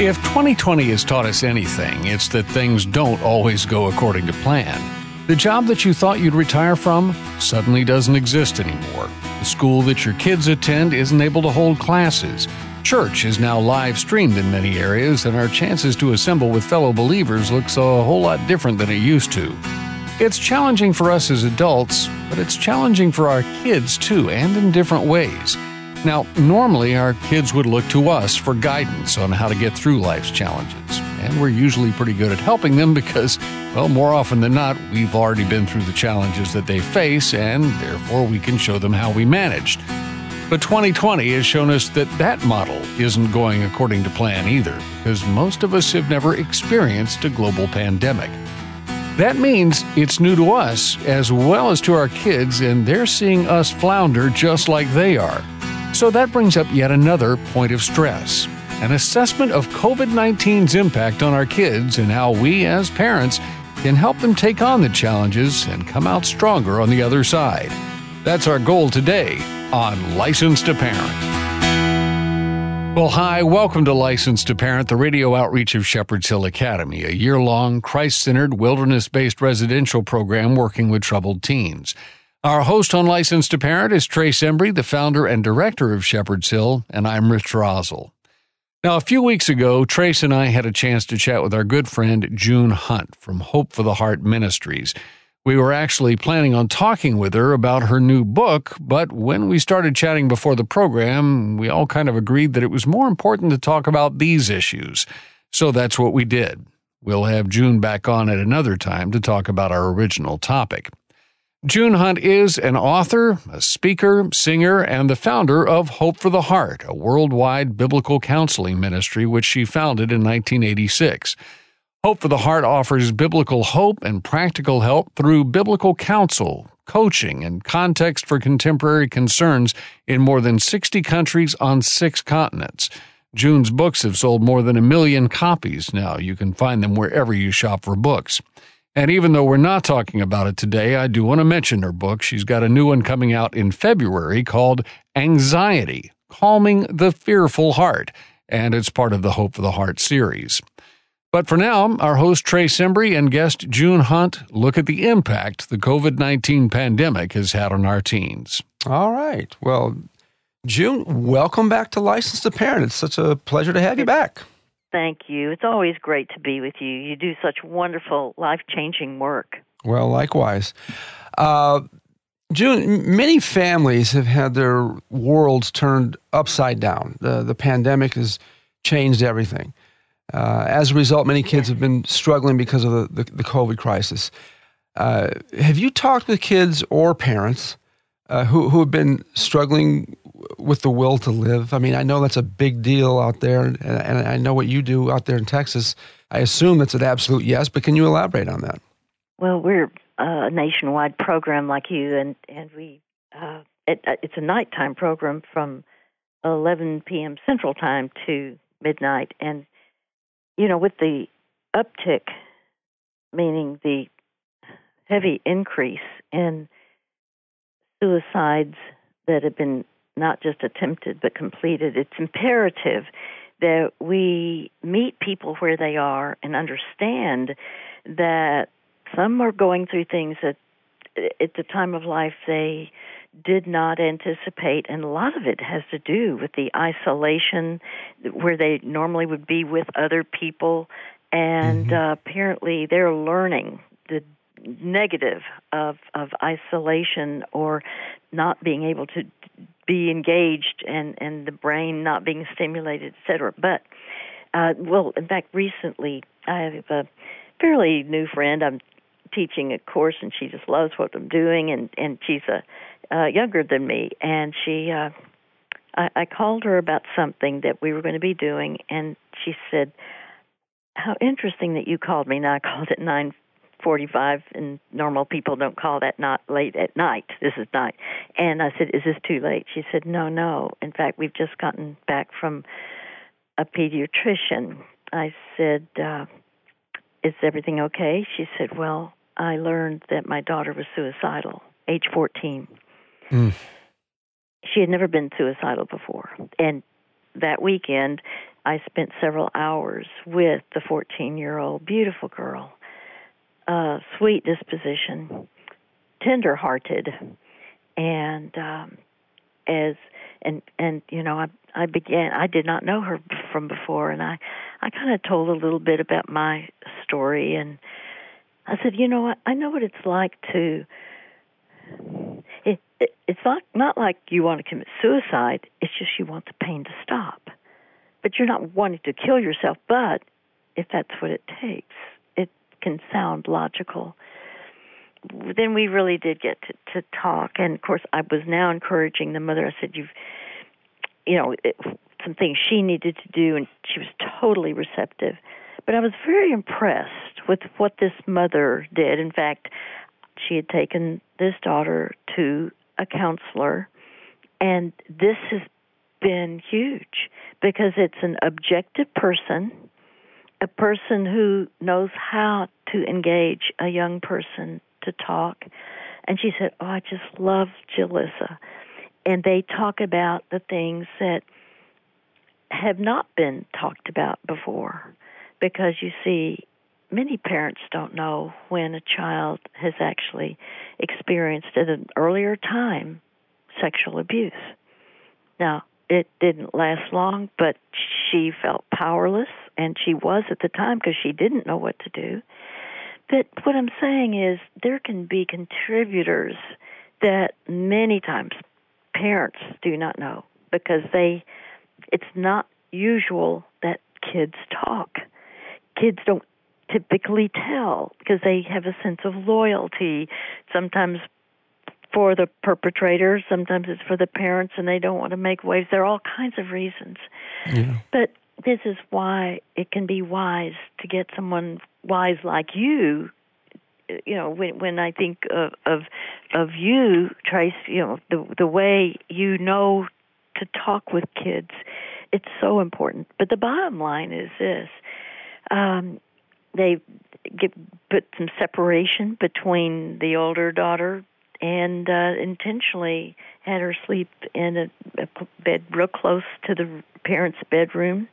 If 2020 has taught us anything, it's that things don't always go according to plan. The job that you thought you'd retire from suddenly doesn't exist anymore. The school that your kids attend isn't able to hold classes. Church is now live streamed in many areas, and our chances to assemble with fellow believers looks a whole lot different than it used to. It's challenging for us as adults, but it's challenging for our kids too, and in different ways. Now, normally our kids would look to us for guidance on how to get through life's challenges, and we're usually pretty good at helping them because, well, more often than not, we've already been through the challenges that they face, and therefore we can show them how we managed. But 2020 has shown us that that model isn't going according to plan either, because most of us have never experienced a global pandemic. That means it's new to us as well as to our kids, and they're seeing us flounder just like they are. So that brings up yet another point of stress an assessment of COVID 19's impact on our kids and how we, as parents, can help them take on the challenges and come out stronger on the other side. That's our goal today on License to Parent. Well, hi, welcome to License to Parent, the radio outreach of Shepherd's Hill Academy, a year long, Christ centered, wilderness based residential program working with troubled teens. Our host on License to Parent is Trace Embry, the founder and director of Shepherd's Hill, and I'm Rich Rosell. Now, a few weeks ago, Trace and I had a chance to chat with our good friend June Hunt from Hope for the Heart Ministries. We were actually planning on talking with her about her new book, but when we started chatting before the program, we all kind of agreed that it was more important to talk about these issues. So that's what we did. We'll have June back on at another time to talk about our original topic. June Hunt is an author, a speaker, singer, and the founder of Hope for the Heart, a worldwide biblical counseling ministry which she founded in 1986. Hope for the Heart offers biblical hope and practical help through biblical counsel, coaching, and context for contemporary concerns in more than 60 countries on six continents. June's books have sold more than a million copies now. You can find them wherever you shop for books. And even though we're not talking about it today, I do want to mention her book. She's got a new one coming out in February called Anxiety Calming the Fearful Heart, and it's part of the Hope for the Heart series. But for now, our host Trace Embry and guest June Hunt look at the impact the COVID 19 pandemic has had on our teens. All right. Well, June, welcome back to License to Parent. It's such a pleasure to have you back. Thank you. It's always great to be with you. You do such wonderful, life changing work. Well, likewise. Uh, June, many families have had their worlds turned upside down. The, the pandemic has changed everything. Uh, as a result, many kids have been struggling because of the, the, the COVID crisis. Uh, have you talked with kids or parents uh, who, who have been struggling with the will to live? I mean, I know that's a big deal out there, and, and I know what you do out there in Texas. I assume that's an absolute yes, but can you elaborate on that? Well, we're a nationwide program like you, and and we uh, it, uh, it's a nighttime program from 11 p.m. Central Time to midnight, and you know, with the uptick, meaning the heavy increase in suicides that have been not just attempted but completed, it's imperative that we meet people where they are and understand that some are going through things that at the time of life they did not anticipate, and a lot of it has to do with the isolation where they normally would be with other people, and mm-hmm. uh, apparently they're learning the negative of of isolation or not being able to be engaged and and the brain not being stimulated, etc. But uh, well, in fact, recently I have a fairly new friend. I'm teaching a course, and she just loves what I'm doing, and and she's a uh, younger than me, and she. Uh, I, I called her about something that we were going to be doing, and she said, "How interesting that you called me." Now I called at nine 45 and normal people don't call that not late at night. This is night. And i said is this too late? She said no no. In fact we've just gotten back from a pediatrician. I said uh is everything okay? She said well i learned that my daughter was suicidal age 14 mm. she had never been suicidal before. And that weekend I spent several hours with the 14 year old beautiful girl, uh, sweet disposition, tender hearted, and um, as and and you know I I began I did not know her from before and I I kind of told a little bit about my story and I said you know what? I know what it's like to it, it it's not not like you want to commit suicide it's just you want the pain to stop. But you're not wanting to kill yourself but if that's what it takes can sound logical then we really did get to, to talk and of course I was now encouraging the mother I said you've you know, it, some things she needed to do, and she was totally receptive. But I was very impressed with what this mother did. In fact, she had taken this daughter to a counselor, and this has been huge because it's an objective person, a person who knows how to engage a young person to talk. And she said, Oh, I just love Jalissa. And they talk about the things that have not been talked about before. Because you see many parents don't know when a child has actually experienced at an earlier time sexual abuse. Now it didn't last long but she felt powerless and she was at the time because she didn't know what to do but what i'm saying is there can be contributors that many times parents do not know because they it's not usual that kids talk. Kids don't typically tell because they have a sense of loyalty. Sometimes for the perpetrator, sometimes it's for the parents and they don't want to make waves. There are all kinds of reasons. Yeah. But this is why it can be wise to get someone wise like you you know when when I think of of of you, Trace, you know the the way you know to talk with kids, it's so important. But the bottom line is this: um, they get put some separation between the older daughter and uh, intentionally had her sleep in a, a bed real close to the parents' bedroom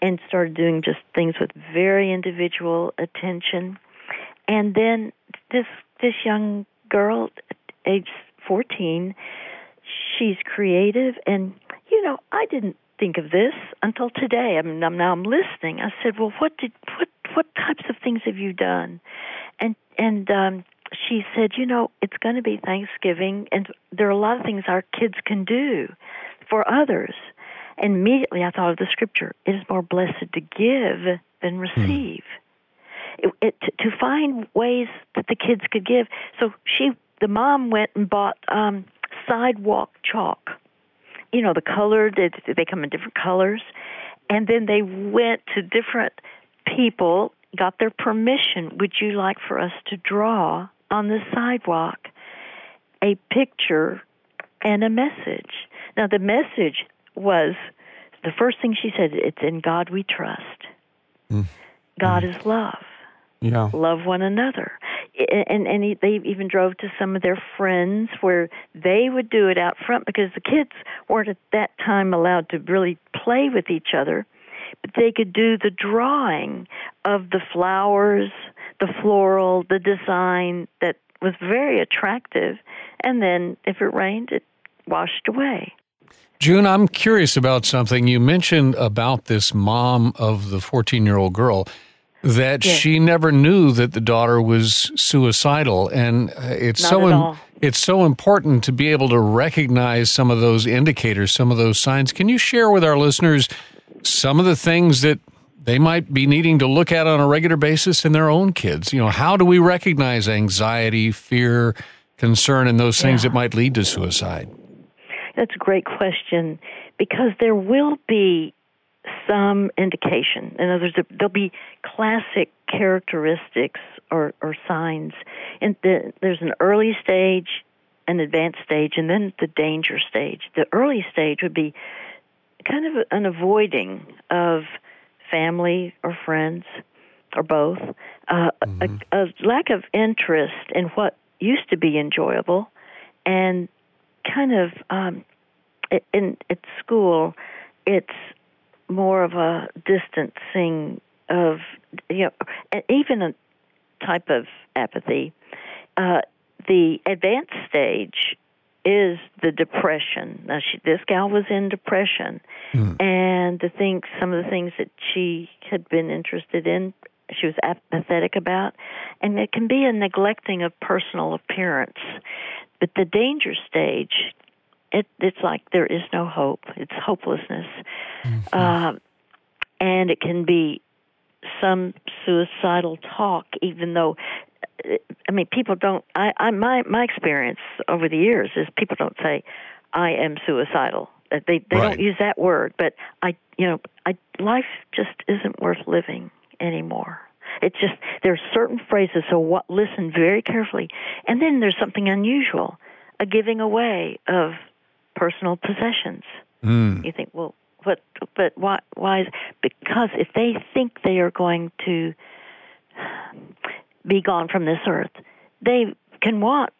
and started doing just things with very individual attention and then this this young girl, age fourteen, she's creative, and you know I didn't think of this until today. I mean, I'm, now I'm listening. I said, "Well, what did what what types of things have you done?" And and um, she said, "You know, it's going to be Thanksgiving, and there are a lot of things our kids can do for others." And immediately I thought of the scripture: "It is more blessed to give than hmm. receive." Hmm it, it, to find ways that the kids could give. So she, the mom, went and bought um, sidewalk chalk. You know, the colored they, they come in different colors, and then they went to different people, got their permission. Would you like for us to draw on the sidewalk a picture and a message? Now, the message was the first thing she said. It's in God we trust. Mm. God mm. is love yeah. love one another. And and he, they even drove to some of their friends where they would do it out front because the kids weren't at that time allowed to really play with each other, but they could do the drawing of the flowers, the floral, the design that was very attractive, and then if it rained, it washed away. June, I'm curious about something. You mentioned about this mom of the 14 year old girl that yes. she never knew that the daughter was suicidal. And it's Not so Im- it's so important to be able to recognize some of those indicators some of those signs. Can you share with our listeners some of the things that they might be needing to look at on a regular basis in their own kids you know how do we recognize anxiety fear concern and those things yeah. that might lead to suicide that's a great question because there will be some indication. In other words, there'll be classic characteristics or, or signs. And the, there's an early stage, an advanced stage, and then the danger stage. The early stage would be kind of an avoiding of family or friends or both, uh, mm-hmm. a, a lack of interest in what used to be enjoyable, and kind of um, in at school, it's more of a distancing of you know, and even a type of apathy. Uh, the advanced stage is the depression. Now, she, this gal was in depression, mm. and the think some of the things that she had been interested in, she was apathetic about, and it can be a neglecting of personal appearance. But the danger stage, it, it's like there is no hope. It's hopelessness, mm-hmm. uh, and it can be some suicidal talk, even though I mean, people don't. I, I my my experience over the years is people don't say, "I am suicidal." Uh, they they right. don't use that word, but I, you know, I life just isn't worth living anymore. It's just there are certain phrases. So what? Listen very carefully, and then there's something unusual, a giving away of personal possessions. Mm. You think, well, what? But why? Why? Is, because if they think they are going to be gone from this earth. They can want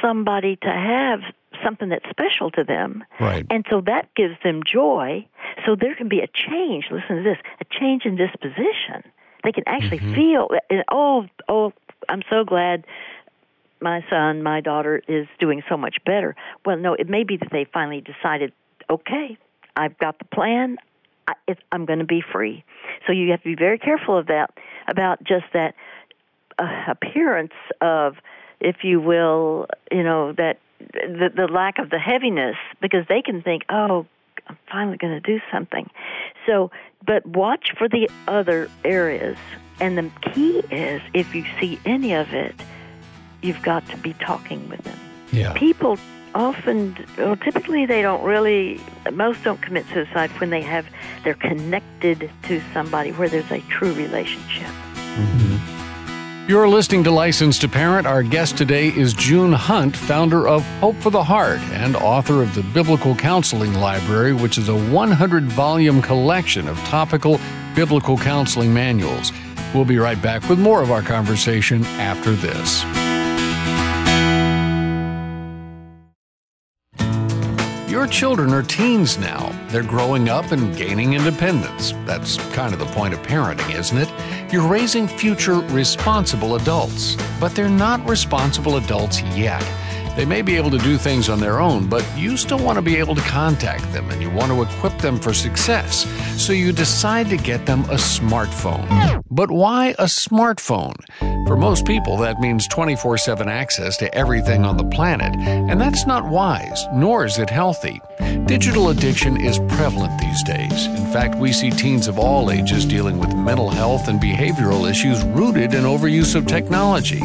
somebody to have something that's special to them. Right. And so that gives them joy. So there can be a change. Listen to this a change in disposition. They can actually mm-hmm. feel, oh, oh, I'm so glad my son, my daughter is doing so much better. Well, no, it may be that they finally decided, okay, I've got the plan. I, I'm going to be free. So you have to be very careful of that, about just that appearance of, if you will, you know that the, the lack of the heaviness because they can think, oh, I'm finally going to do something. So, but watch for the other areas. And the key is if you see any of it, you've got to be talking with them. Yeah. People often, well, typically they don't really, most don't commit suicide when they have, they're connected to somebody where there's a true relationship. Mm-hmm. You're listening to License to Parent. Our guest today is June Hunt, founder of Hope for the Heart and author of the Biblical Counseling Library, which is a 100 volume collection of topical biblical counseling manuals. We'll be right back with more of our conversation after this. Your children are teens now. They're growing up and gaining independence. That's kind of the point of parenting, isn't it? You're raising future responsible adults, but they're not responsible adults yet. They may be able to do things on their own, but you still want to be able to contact them and you want to equip them for success. So you decide to get them a smartphone. But why a smartphone? For most people, that means 24 7 access to everything on the planet, and that's not wise, nor is it healthy. Digital addiction is prevalent these days. In fact, we see teens of all ages dealing with mental health and behavioral issues rooted in overuse of technology.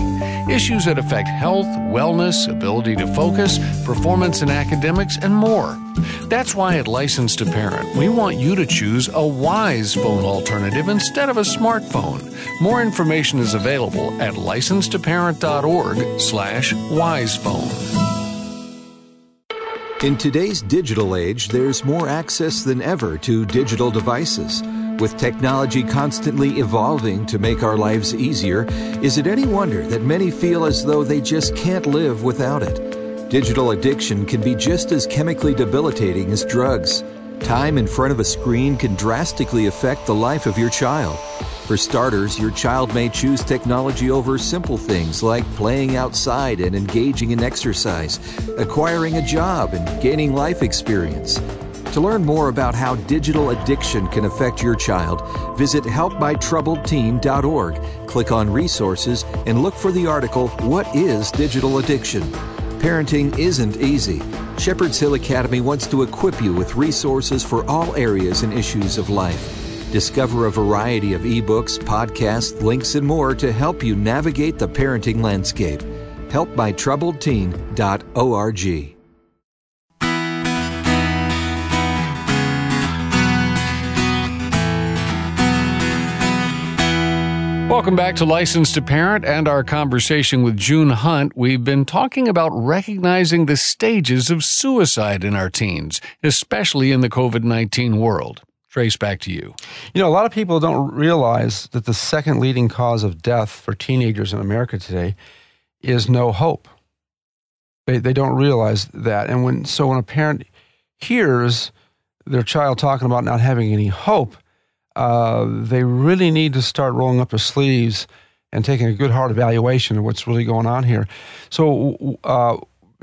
Issues that affect health, wellness, ability to focus, performance in academics, and more. That's why at License to Parent, we want you to choose a wise phone alternative instead of a smartphone. More information is available at license2parent.org slash wisephone. In today's digital age, there's more access than ever to digital devices. With technology constantly evolving to make our lives easier, is it any wonder that many feel as though they just can't live without it? Digital addiction can be just as chemically debilitating as drugs. Time in front of a screen can drastically affect the life of your child. For starters, your child may choose technology over simple things like playing outside and engaging in exercise, acquiring a job, and gaining life experience. To learn more about how digital addiction can affect your child, visit helpmytroubledteen.org, click on resources, and look for the article, What is Digital Addiction? Parenting isn't easy. Shepherd's Hill Academy wants to equip you with resources for all areas and issues of life. Discover a variety of ebooks, podcasts, links, and more to help you navigate the parenting landscape. HelpMyTroubledTeen.org. Welcome back to License to Parent and our conversation with June Hunt. We've been talking about recognizing the stages of suicide in our teens, especially in the COVID 19 world. Trace, back to you. You know, a lot of people don't realize that the second leading cause of death for teenagers in America today is no hope. They, they don't realize that. And when, so when a parent hears their child talking about not having any hope, uh, they really need to start rolling up their sleeves and taking a good hard evaluation of what's really going on here. So, uh,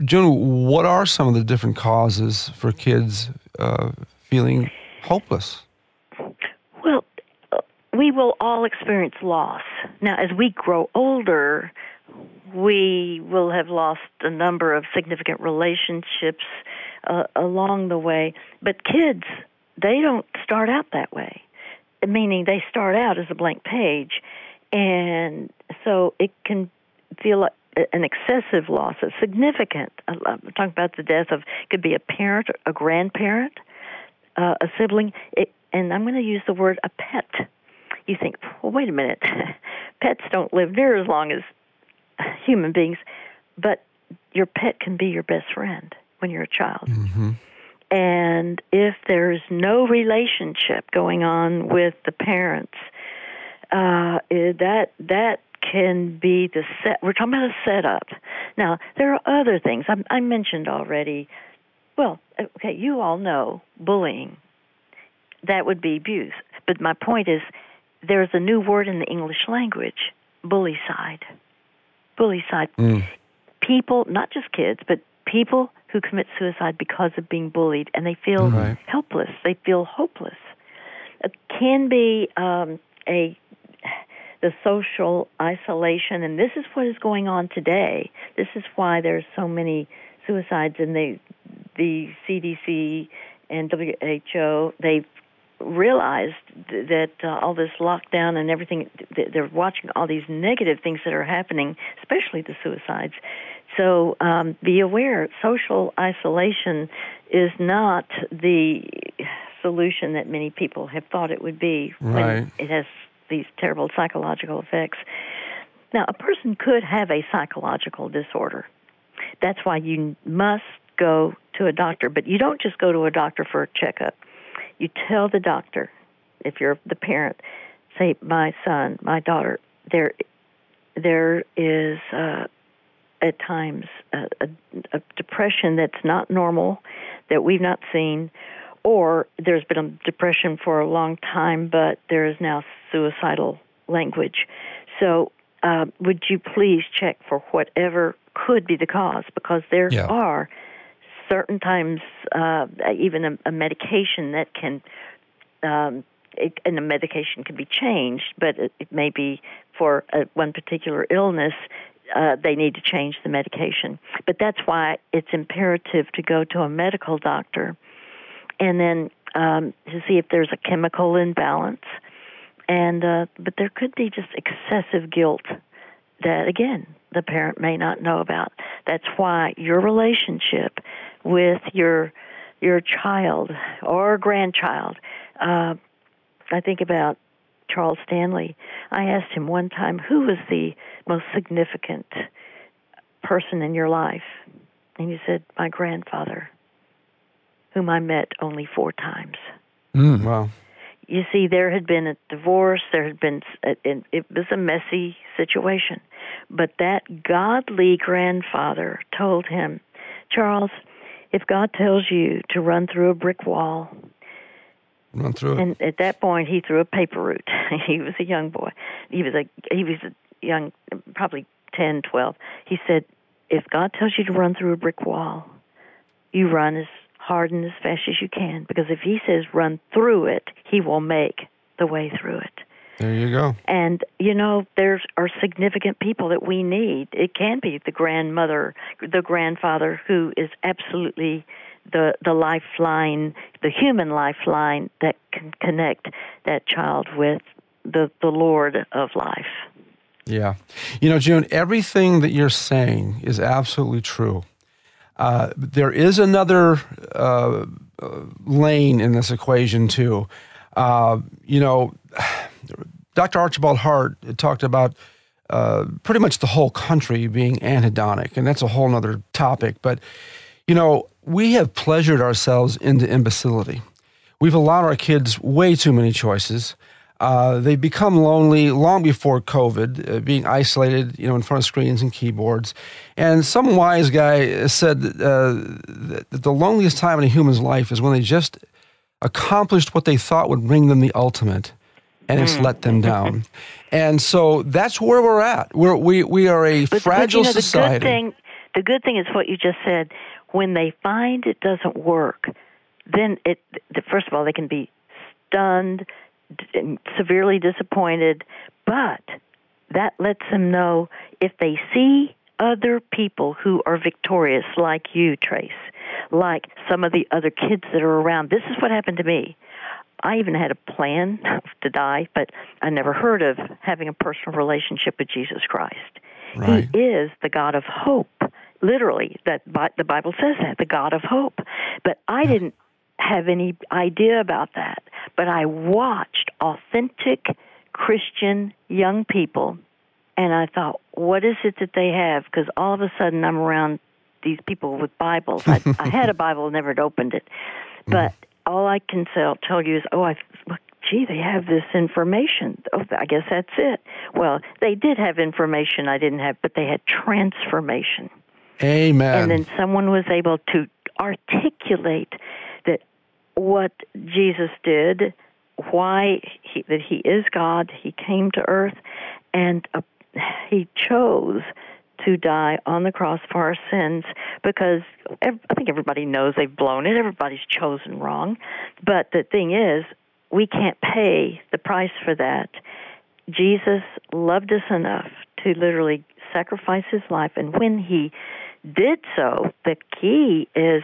June, what are some of the different causes for kids uh, feeling hopeless? Well, we will all experience loss. Now, as we grow older, we will have lost a number of significant relationships uh, along the way. But kids, they don't start out that way, meaning they start out as a blank page. And so it can feel like an excessive loss, a significant. I'm talking about the death of could be a parent, a grandparent, uh, a sibling, it, and I'm going to use the word a pet. You think, well, wait a minute, pets don't live near as long as human beings, but your pet can be your best friend when you're a child. Mm-hmm. And if there's no relationship going on with the parents, uh, that that can be the set. We're talking about a setup. Now there are other things I, I mentioned already. Well, okay, you all know bullying. That would be abuse. But my point is, there's a new word in the English language: bullycide. Bully side. Mm. People, not just kids, but people who commit suicide because of being bullied, and they feel right. helpless. They feel hopeless. It can be um, a the social isolation, and this is what is going on today. This is why there's so many suicides, and the the CDC and WHO they've realized that uh, all this lockdown and everything they're watching all these negative things that are happening, especially the suicides. So um, be aware, social isolation is not the solution that many people have thought it would be. Right. it has these terrible psychological effects. Now, a person could have a psychological disorder. That's why you must go to a doctor, but you don't just go to a doctor for a checkup. You tell the doctor, if you're the parent, say, "My son, my daughter, there, there is uh, at times a, a, a depression that's not normal, that we've not seen, or there's been a depression for a long time, but there is now suicidal language. So, uh, would you please check for whatever could be the cause? Because there Yeah. are certain times, uh, even a, a medication that can, um, it, and the medication can be changed, but it, it may be for a, one particular illness. Uh, they need to change the medication. But that's why it's imperative to go to a medical doctor and then um, to see if there's a chemical imbalance. And uh, but there could be just excessive guilt that again the parent may not know about. That's why your relationship with your your child or grandchild. Uh, I think about Charles Stanley. I asked him one time, "Who was the most significant person in your life?" And he said, "My grandfather." whom I met only four times. Mm, wow. You see, there had been a divorce, there had been, it was a messy situation. But that godly grandfather told him, Charles, if God tells you to run through a brick wall, run through it. And at that point, he threw a paper route. he was a young boy. He was a he was a young, probably ten, twelve. He said, if God tells you to run through a brick wall, you run as hard and as fast as you can because if he says run through it, he will make the way through it. There you go. And you know, there are significant people that we need. It can be the grandmother, the grandfather who is absolutely the the lifeline, the human lifeline that can connect that child with the the Lord of life. Yeah. You know, June, everything that you're saying is absolutely true. Uh, there is another uh, lane in this equation, too. Uh, you know, Dr. Archibald Hart talked about uh, pretty much the whole country being anhedonic, and that's a whole other topic. But, you know, we have pleasured ourselves into imbecility. We've allowed our kids way too many choices. Uh, they become lonely long before COVID, uh, being isolated, you know, in front of screens and keyboards. And some wise guy said uh, that the loneliest time in a human's life is when they just accomplished what they thought would bring them the ultimate, and it's let them down. And so that's where we're at. We're, we we are a but, fragile but, you know, society. The good thing, the good thing is what you just said. When they find it doesn't work, then it. First of all, they can be stunned, severely disappointed, but that lets them know if they see other people who are victorious, like you, Trace, like some of the other kids that are around. This is what happened to me. I even had a plan to die, but I never heard of having a personal relationship with Jesus Christ. Right. He is the God of hope. Literally, that the Bible says that, the God of hope. But I hmm. didn't have any idea about that. But I watched authentic Christian young people and I thought, what is it that they have? Because all of a sudden I'm around these people with Bibles. I, I had a Bible, never had opened it, hmm. but all I can tell, tell you is, oh, I gee, they have this information. Oh, I guess that's it. Well, they did have information I didn't have, but they had transformation. Amen. And then someone was able to articulate that what Jesus did, why he, that he is God, he came to earth, and uh, he chose to die on the cross for our sins because I think everybody knows they've blown it. Everybody's chosen wrong. But the thing is, we can't pay the price for that. Jesus loved us enough to literally sacrifice his life. And when he did so, the key is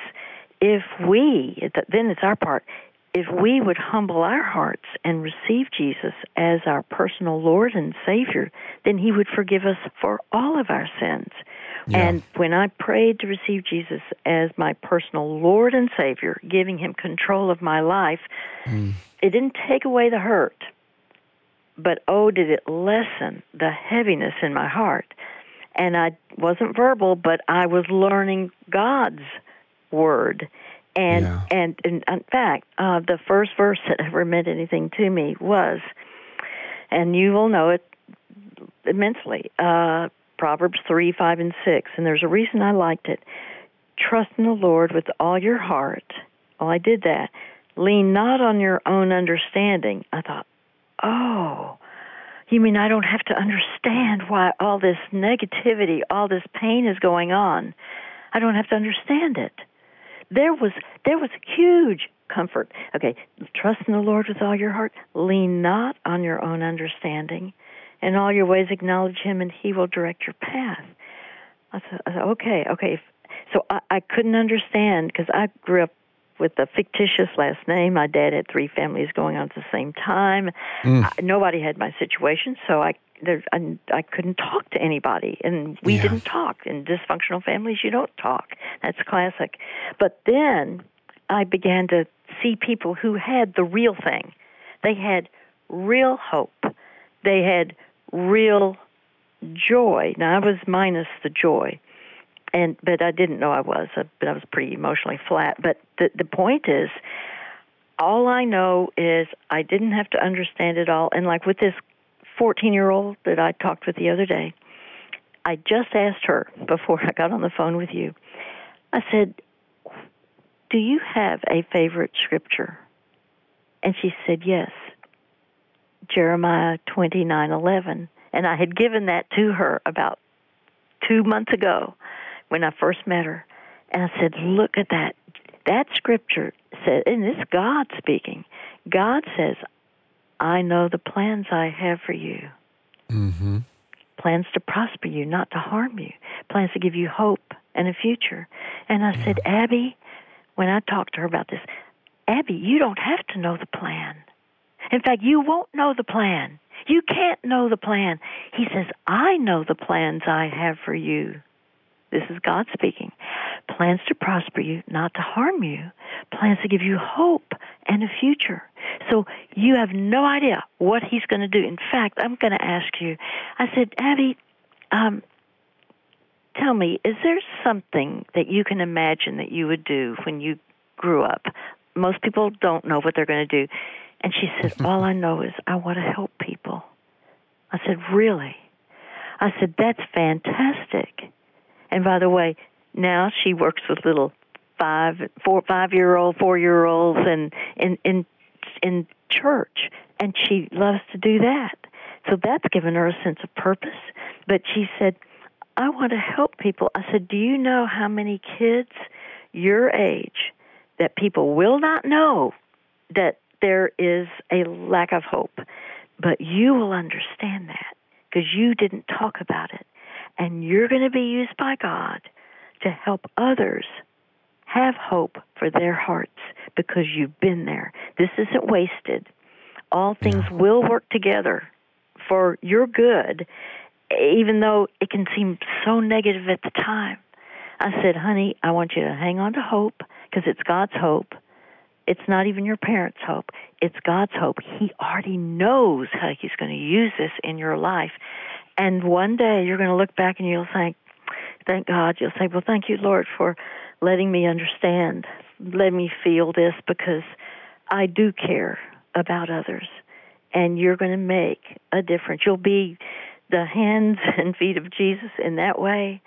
if we, then it's our part, if we would humble our hearts and receive Jesus as our personal Lord and Savior, then He would forgive us for all of our sins. Yeah. And when I prayed to receive Jesus as my personal Lord and Savior, giving Him control of my life, mm. it didn't take away the hurt, but oh, did it lessen the heaviness in my heart. And I wasn't verbal, but I was learning God's Word and, yeah. and, and in fact, uh, the first verse that ever meant anything to me was, and you will know it immensely, uh, Proverbs 3, 5, and 6. And there's a reason I liked it. Trust in the Lord with all your heart. Well, I did that. Lean not on your own understanding. I thought, oh, you mean I don't have to understand why all this negativity, all this pain is going on? I don't have to understand it there was there was huge comfort. Okay, trust in the Lord with all your heart. Lean not on your own understanding. In all your ways acknowledge him and he will direct your path. I said, okay, okay. So I, I couldn't understand because I grew up with a fictitious last name. My dad had three families going on at the same time. Mm. I, nobody had my situation, so I there, I, I couldn't talk to anybody, and we yeah. didn't talk. In dysfunctional families, you don't talk. That's classic. But then I began to see people who had the real thing. They had real hope. They had real joy. Now I was minus the joy, and but I didn't know I was. But I was pretty emotionally flat. But the the point is, all I know is I didn't have to understand it all. And like with this 14 year old that I talked with the other day, I just asked her before I got on the phone with you. I said, Do you have a favorite scripture? And she said, Yes. Jeremiah 29:11. And I had given that to her about 2 months ago when I first met her. And I said, "Look at that. That scripture says, and it's God speaking. God says, I know the plans I have for you. Mm-hmm. Plans to prosper you, not to harm you. Plans to give you hope and a future. And I yeah. said, Abby, when I talked to her about this, Abby, you don't have to know the plan. In fact, you won't know the plan. You can't know the plan. He says, I know the plans I have for you. This is God speaking. Plans to prosper you, not to harm you. Plans to give you hope and a future. So you have no idea what he's going to do. In fact, I'm going to ask you. I said, Abby, um, tell me, is there something that you can imagine that you would do when you grew up? Most people don't know what they're going to do. And she said, All I know is I want to help people. I said, Really? I said, That's fantastic. And by the way, now she works with little five, four, five year old, four year olds, and in in in church, and she loves to do that. So that's given her a sense of purpose. But she said, I want to help people. I said, Do you know how many kids your age that people will not know that there is a lack of hope, but you will understand that because you didn't talk about it. And you're going to be used by God to help others have hope for their hearts because you've been there. This isn't wasted. All things yeah. will work together for your good, even though it can seem so negative at the time. I said, honey, I want you to hang on to hope because it's God's hope. It's not even your parents' hope. It's God's hope. He already knows how He's going to use this in your life. And one day you're going to look back and you'll think, thank God. You'll say, well, thank you, Lord, for letting me understand, letting me feel this because I do care about others. And you're going to make a difference. You'll be the hands and feet of Jesus in that way,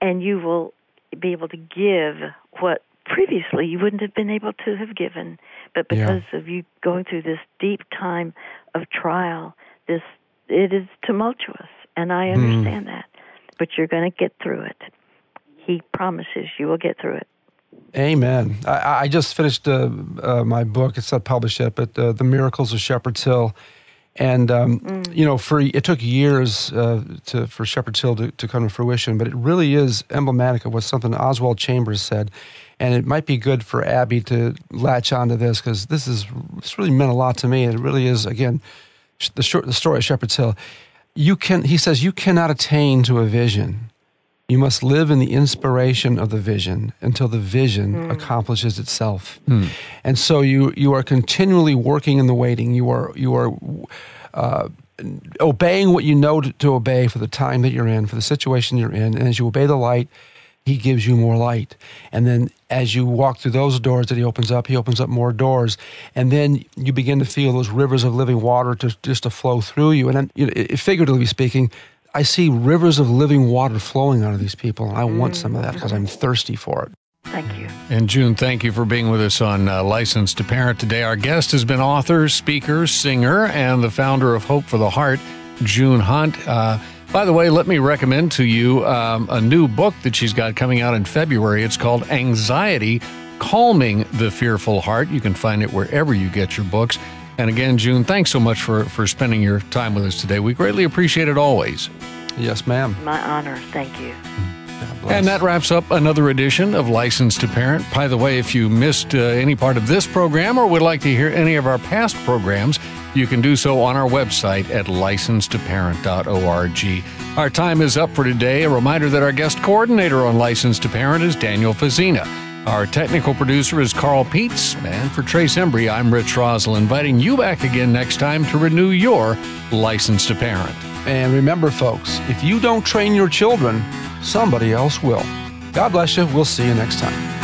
and you will be able to give what previously you wouldn't have been able to have given. But because yeah. of you going through this deep time of trial, this it is tumultuous, and I hmm. understand mm. that. But you're going to get through it. He promises you will get through it. Amen. I, I just finished uh, uh, my book. It's not published yet, but uh, the Miracles of Shepherd's Hill. And um, mm. you know, for it took years uh, to for Shepherd's Hill to, to come to fruition, but it really is emblematic of what something Oswald Chambers said and it might be good for Abby to latch onto this because this is this really meant a lot to me. It really is again the short the story of Shepherd's Hill. You can he says you cannot attain to a vision. You must live in the inspiration of the vision until the vision mm. accomplishes itself. Mm. And so you you are continually working in the waiting. You are you are uh, obeying what you know to, to obey for the time that you're in, for the situation you're in. And as you obey the light, he gives you more light. And then as you walk through those doors that he opens up, he opens up more doors. And then you begin to feel those rivers of living water to, just to flow through you. And then, you know, figuratively speaking, I see rivers of living water flowing out of these people. And I want some of that because I'm thirsty for it. Thank you. And June, thank you for being with us on uh, License to Parent today. Our guest has been author, speaker, singer, and the founder of Hope for the Heart, June Hunt. Uh, by the way, let me recommend to you um, a new book that she's got coming out in February. It's called Anxiety Calming the Fearful Heart. You can find it wherever you get your books. And again, June, thanks so much for, for spending your time with us today. We greatly appreciate it always. Yes, ma'am. My honor. Thank you. And that wraps up another edition of License to Parent. By the way, if you missed uh, any part of this program or would like to hear any of our past programs, you can do so on our website at licensetoparent.org. Our time is up for today. A reminder that our guest coordinator on License to Parent is Daniel Fazina. Our technical producer is Carl Peets. And for Trace Embry, I'm Rich Rosell, inviting you back again next time to renew your License to Parent. And remember, folks, if you don't train your children, somebody else will. God bless you. We'll see you next time.